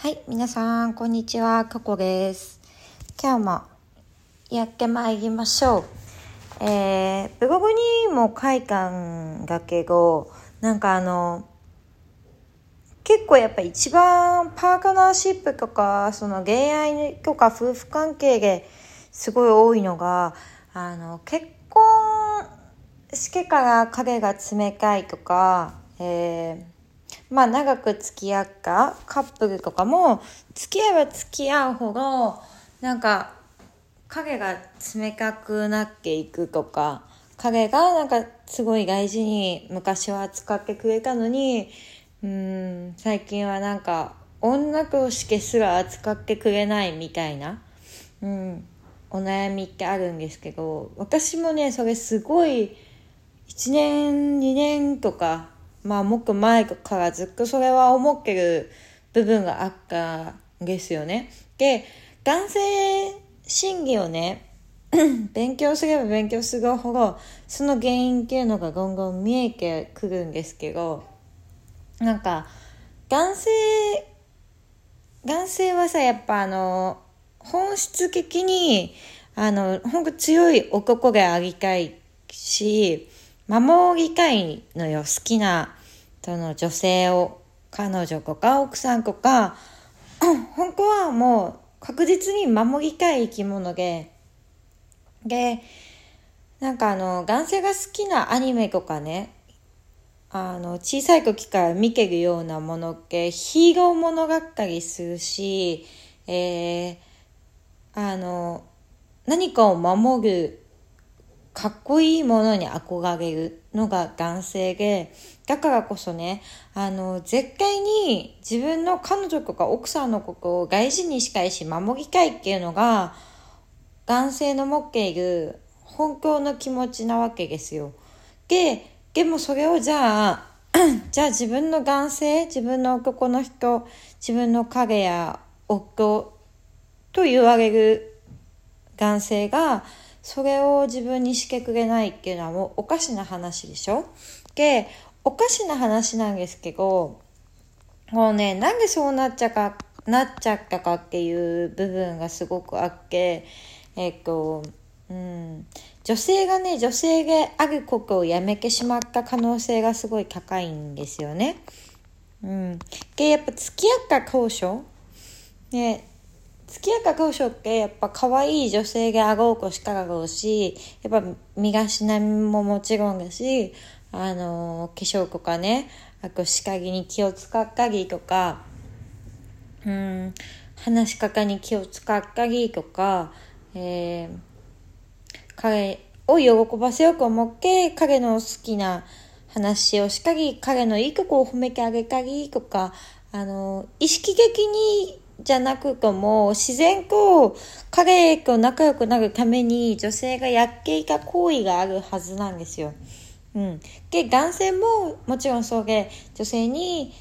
はい、皆さん、こんにちは、かこです。今日もやってまいりましょう。えー、ブログにも書いたんだけど、なんかあの、結構やっぱ一番パートナーシップとか、その恋愛とか夫婦関係ですごい多いのが、あの、結婚してから彼が冷たいとか、えーまあ長く付き合ったカップルとかも付き合えば付き合うほどなんか彼が冷たくなっていくとか彼がなんかすごい大事に昔は扱ってくれたのにうん最近はなんか女としてすら扱ってくれないみたいな、うん、お悩みってあるんですけど私もねそれすごい1年2年とかまあ、もっと前からずっとそれは思ってる部分があったんですよね。で、男性心理をね、勉強すれば勉強するほど、その原因っていうのがどんどん見えてくるんですけど、なんか、男性、男性はさ、やっぱあの、本質的に、あの、ほんと強い男でありたいし、守りたいのよ、好きな、その女性を、彼女とか奥さんとか、本当はもう確実に守りたい生き物で、で、なんかあの、男性が好きなアニメとかね、あの、小さい時から見てるようなものってヒーローものだったりするし、えー、あの、何かを守るかっこいいものに憧れるのが男性で、だからこそね、あの、絶対に自分の彼女とか奥さんのことを大事にしたいし守りたいっていうのが、男性の持っている本当の気持ちなわけですよ。で、でもそれをじゃあ、じゃあ自分の男性、自分の男の人、自分の影や夫と言われる男性が、それを自分にしてくれないっていうのはもうおかしな話でしょ？で、おかしな話なんですけど、もうね、なんでそうなっちゃか、なっちゃったかっていう部分がすごくあって、えっと、うん、女性がね、女性であることをやめてしまった可能性がすごい高いんですよね。うん。で、やっぱ付き合った当初、ね、付き合った当初ってやっぱ可愛い女性があろうとしたらろうし、やっぱ身がしなみももちろんだし、あの、化粧とかね、あと歯科技に気を使ったりとか、うん、話し方に気を使ったりとか、えー、彼を喜ばせようと思って、彼の好きな話をしたり、彼のいいとこを褒めてあげたりとか、あの、意識的にじゃなくとも、自然と彼と仲良くなるために女性がやっていた行為があるはずなんですよ。うん。で、男性ももちろんそうで、女性に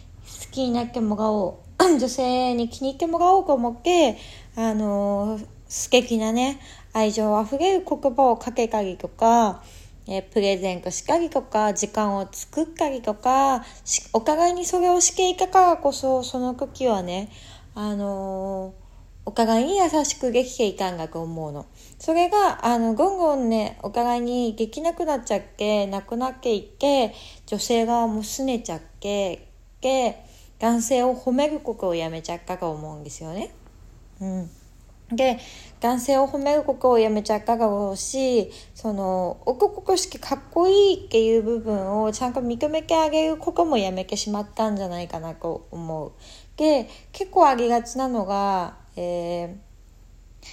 好きになってもらおう。女性に気に入ってもらおうと思って、あの、素敵なね、愛情あふれる言葉をかけたりとか、えプレゼントしたりとか、時間を作ったりとか、お互いにそれをしていたからこそ、その時はね、あのお互いに優しくできていたんだと思うの。それが、あの、ゴンゴンね、お互いにできなくなっちゃって、亡くなっていって、女性側も拗ねちゃって、で、男性を褒めることをやめちゃったと思うんですよね。うん。で、男性を褒めることをやめちゃっただろうし、その、男としてかっこいいっていう部分をちゃんと認めてあげることもやめてしまったんじゃないかなと思う。で、結構ありがちなのが、えー、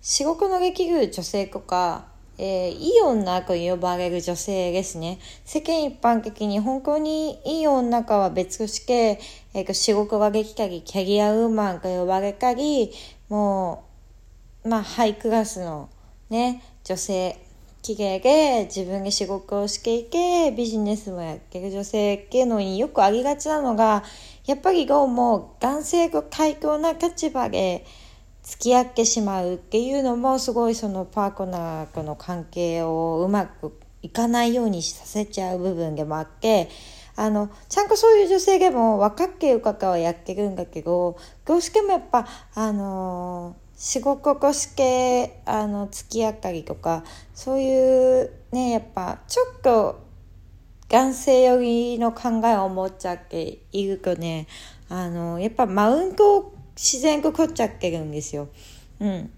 仕事のできる女性とか、えー、いい女と呼ばれる女性ですね。世間一般的に本当にいい女かは別として、えー、仕事ができたり、キャリアウーマンと呼ばれたり、もう、まあ、ハイクラスのね、女性、綺麗で自分で仕事をしていて、ビジネスもやってる女性っていうのによくありがちなのが、やっぱりどうも男性が対等な立場で付き合ってしまうっていうのもすごいそのパートナーとの関係をうまくいかないようにさせちゃう部分でもあって、あの、ちゃんとそういう女性でも分かってる方はやってるんだけど、どうしてもやっぱ、あの、仕事として、あの、付き合ったりとか、そういうね、やっぱ、ちょっと、男性寄りの考えを持っちゃっているとね、あの、やっぱマウントを自然と取っちゃってるんですよ。うん。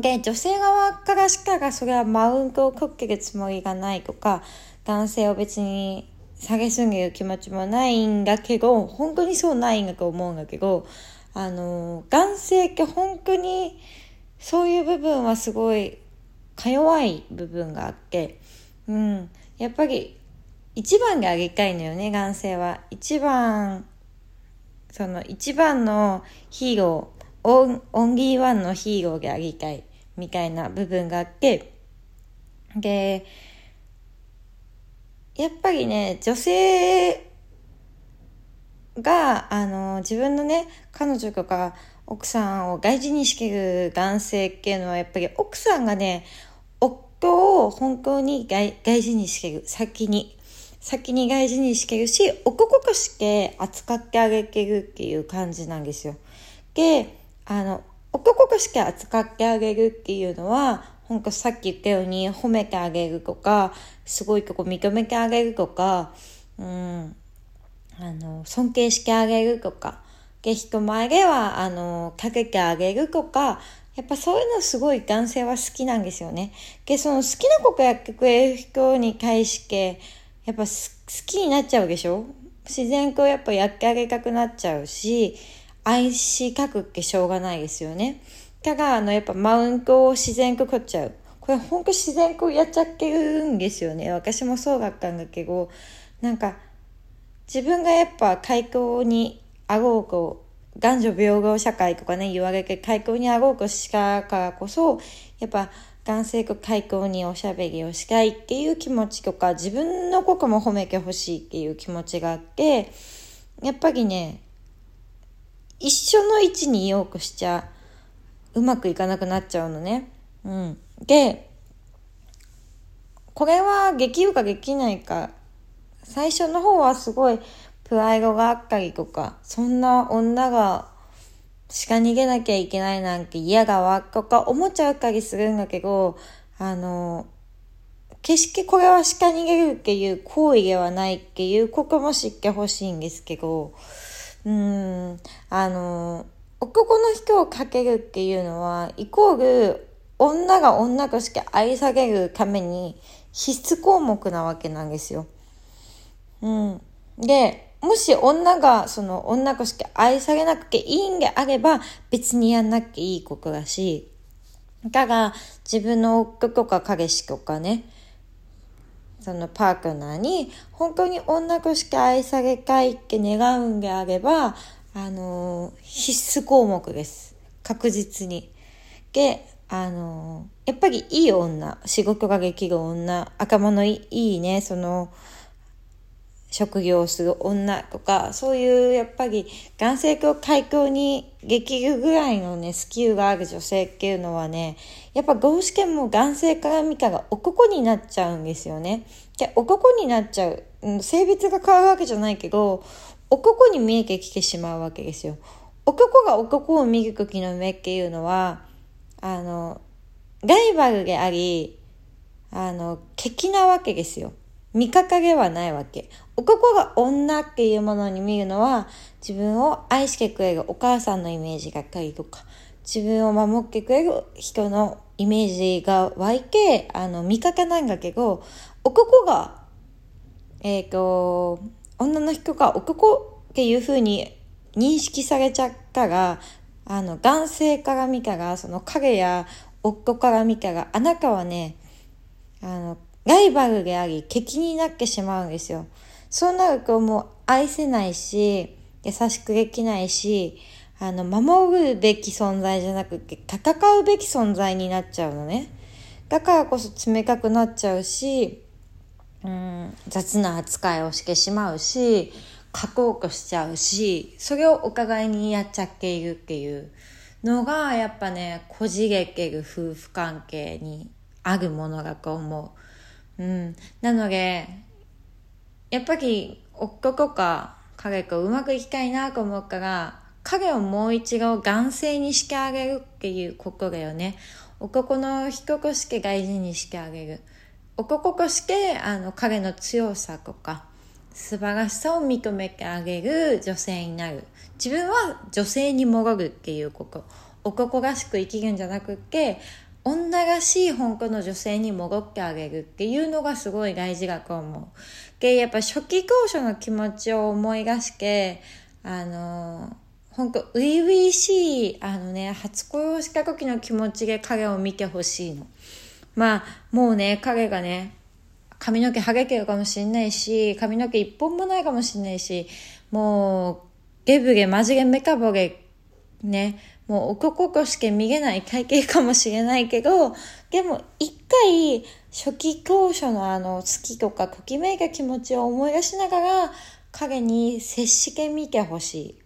で、女性側からしたらそれはマウントを取ってるつもりがないとか、男性を別に下げすぎる気持ちもないんだけど、本当にそうないんだと思うんだけど、あの、男性って本当にそういう部分はすごいか弱い部分があって、うん。やっぱり一番があげたいのよね、男性は。一番、その一番のヒーロー、オンオンリーワンのヒーローでありたいみたいな部分があって、で、やっぱりね、女性が、あの、自分のね、彼女とか奥さんを大事にしてる男性っていうのは、やっぱり奥さんがね、夫を本当に大事にしてる、先に。先に大事にしてるし、男として扱ってあげてるっていう感じなんですよ。で、あの、男として扱ってあげるっていうのは、本当さっき言ったように褒めてあげるとか、すごいとこ認めてあげるとか、うん、あの、尊敬してあげるとか、で、人前では、あの、かけてあげるとか、やっぱそういうのすごい男性は好きなんですよね。で、その好きなことやってくれる人に対して、やっぱ好きになっちゃうでしょ？自然とやっぱやってあげたくなっちゃうし、愛したくってしょうがないですよね。ただ、あの、やっぱマウントを自然と取っちゃう。これほんと自然とやっちゃってるんですよね。私もそうだったんだけど、なんか、自分がやっぱ開口にあごうこう、男女平等社会とかね、言われて開口にあごうこしたからこそ、やっぱ男性と開口におしゃべりをしたいっていう気持ちとか、自分のことも褒めてほしいっていう気持ちがあって、やっぱりね、一緒の位置にいようとしちゃううまくいかなくなっちゃうのね。うん。で、これはできるかできないか、最初の方はすごいプライドがあったりとか、そんな女が鹿逃げなきゃいけないなんて嫌がわとか思っちゃったりするんだけど、あの、決してこれは鹿逃げるっていう行為ではないっていうことも知ってほしいんですけど、うん、あの、男の人をかけるっていうのは、イコール、女が女として愛されるために必須項目なわけなんですよ。うん。で、もし女がその女として愛されなくていいんであれば別にやんなきゃいいことだし、だが自分の夫とか彼氏とかね、そのパートナーに本当に女として愛されたいって願うんであれば、あの、必須項目です。確実に。で、あの、やっぱりいい女、仕事ができる女、頭のいいね、その、職業をする女とか、そういうやっぱり男性と開口にできるぐらいのね、スキルがある女性っていうのはね、やっぱどうしても男性から見たら男になっちゃうんですよね。で、男になっちゃう。性別が変わるわけじゃないけど、男に見えてきてしまうわけですよ。男が男を見る時の目っていうのは、あの、ライバルであり、あの、敵なわけですよ。見かけではないわけ。男が女っていうものに見るのは、自分を愛してくれるお母さんのイメージがったりとか、自分を守ってくれる人のイメージが湧いて、あの、見かけなんだけど、男が、えっ、ー、と、女の人が男っていう風に認識されちゃったら、あの、男性から見たら、その影や夫から見たら、あなたはね、あの、ライバルであり、敵になってしまうんですよ。そうなるともう愛せないし、優しくできないし、あの、守るべき存在じゃなくて、戦うべき存在になっちゃうのね。だからこそ冷たくなっちゃうし、うん、雑な扱いをしてしまうし、書こうとしちゃうし、それをお互いにやっちゃっているっていうのが、やっぱね、こじれてる夫婦関係にあるものだと思う。うん。なので、やっぱり男か影かうまくいきたいなと思うから影をもう一度男性にしてあげるっていうことだよね男の人として大事にしてあげる男としてあの彼の強さとか素晴らしさを認めてあげる女性になる自分は女性に戻るっていうこと男らしく生きるんじゃなくて女らしい本当の女性に戻ってあげるっていうのがすごい大事だと思う。で、やっぱ初期当初の気持ちを思い出して、あの、本当初々しい、あのね、初恋をした時の気持ちで彼を見てほしいの。まあ、もうね、彼がね、髪の毛ハゲてるかもしんないし、髪の毛一本もないかもしんないし、もう、ゲブゲ、マジゲ、メカボゲ、ね、もう男としか見えない体型かもしれないけど、でも一回初期当初のあの好きとかときめいた気持ちを思い出しながら彼に接してみてほしい。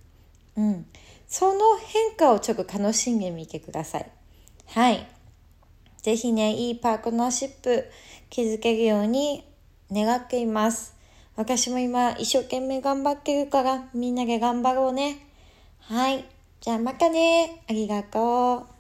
うん。その変化をちょっと楽しんでみてください。はい。ぜひね、いいパートナーシップ築けるように願っています。私も今一生懸命頑張ってるからみんなで頑張ろうね。はい。じゃあまたね。ありがとう。